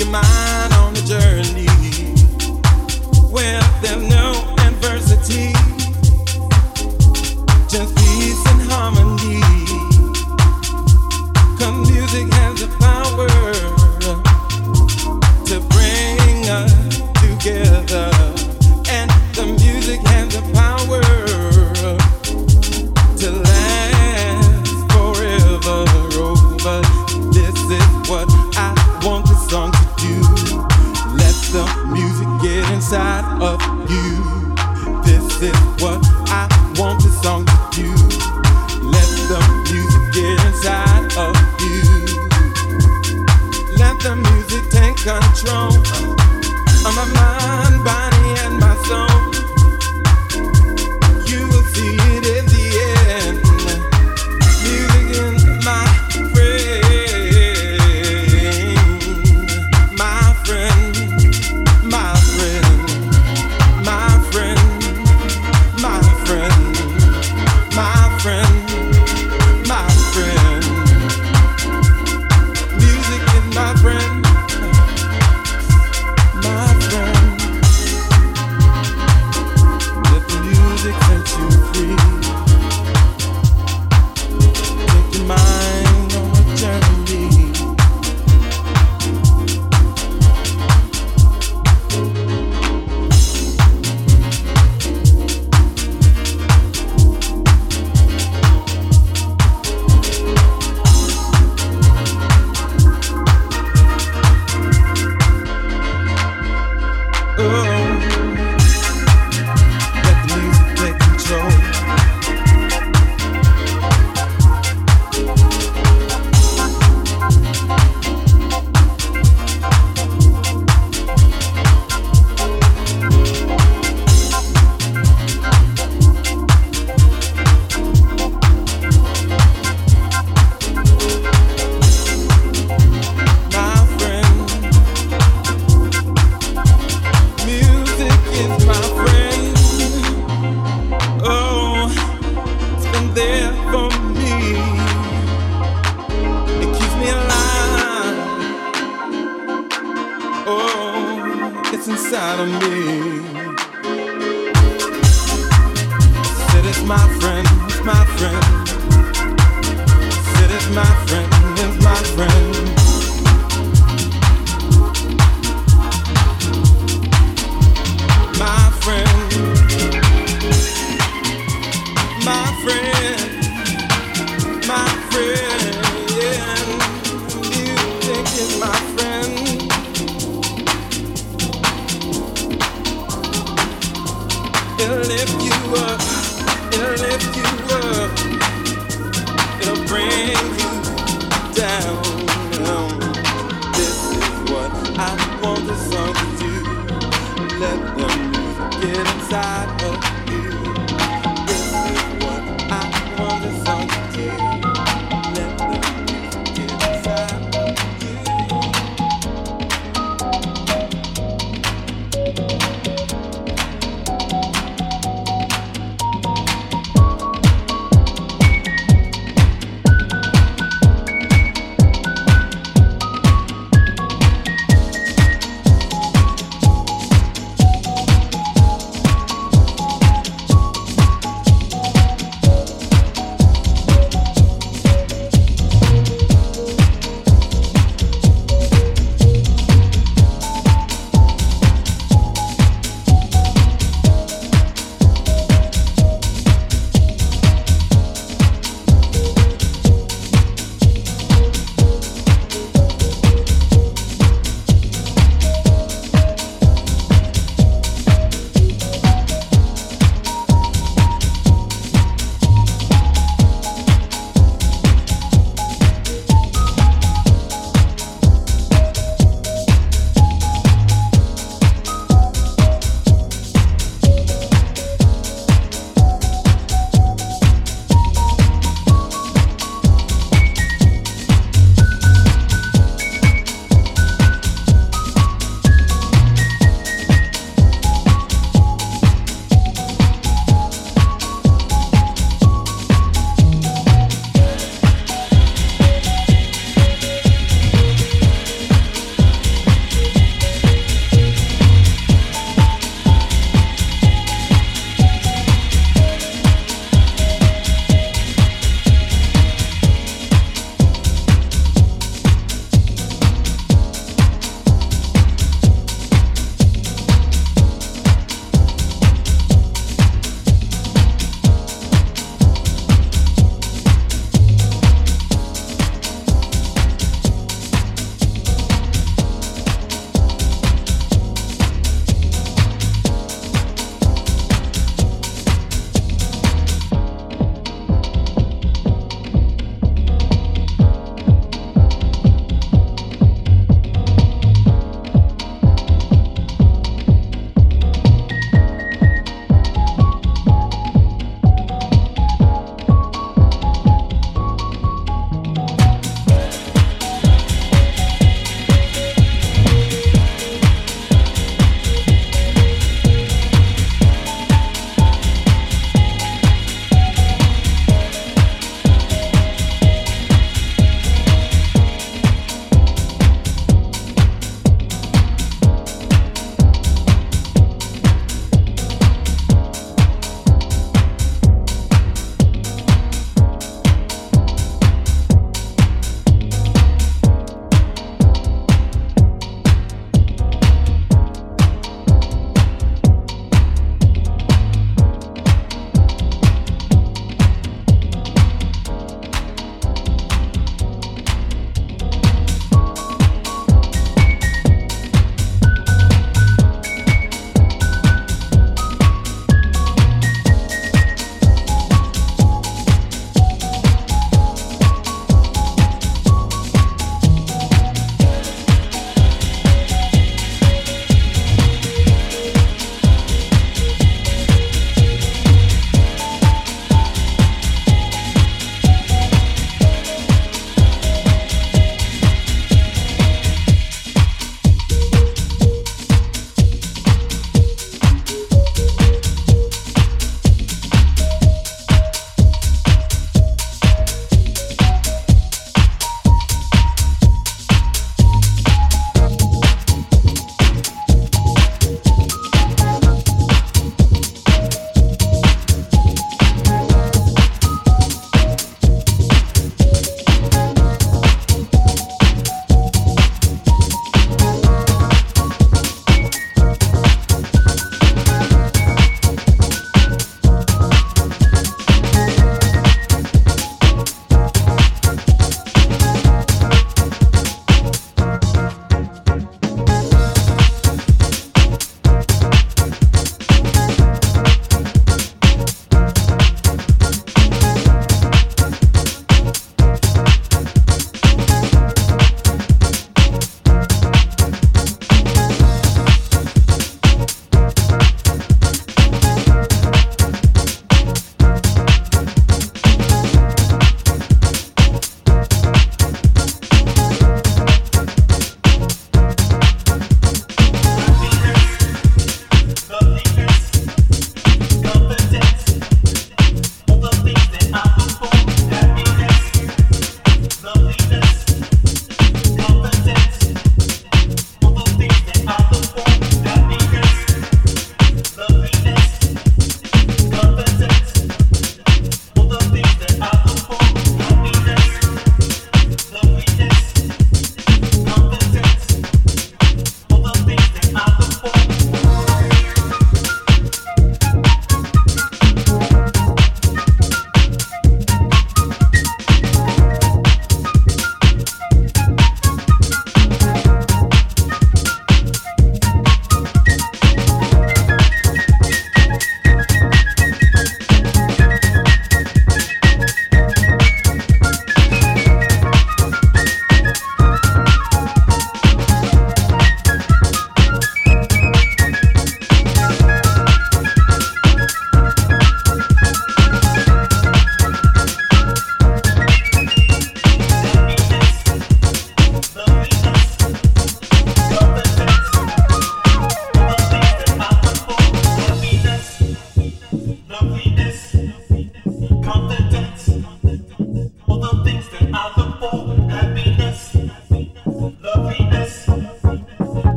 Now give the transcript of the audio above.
your mind.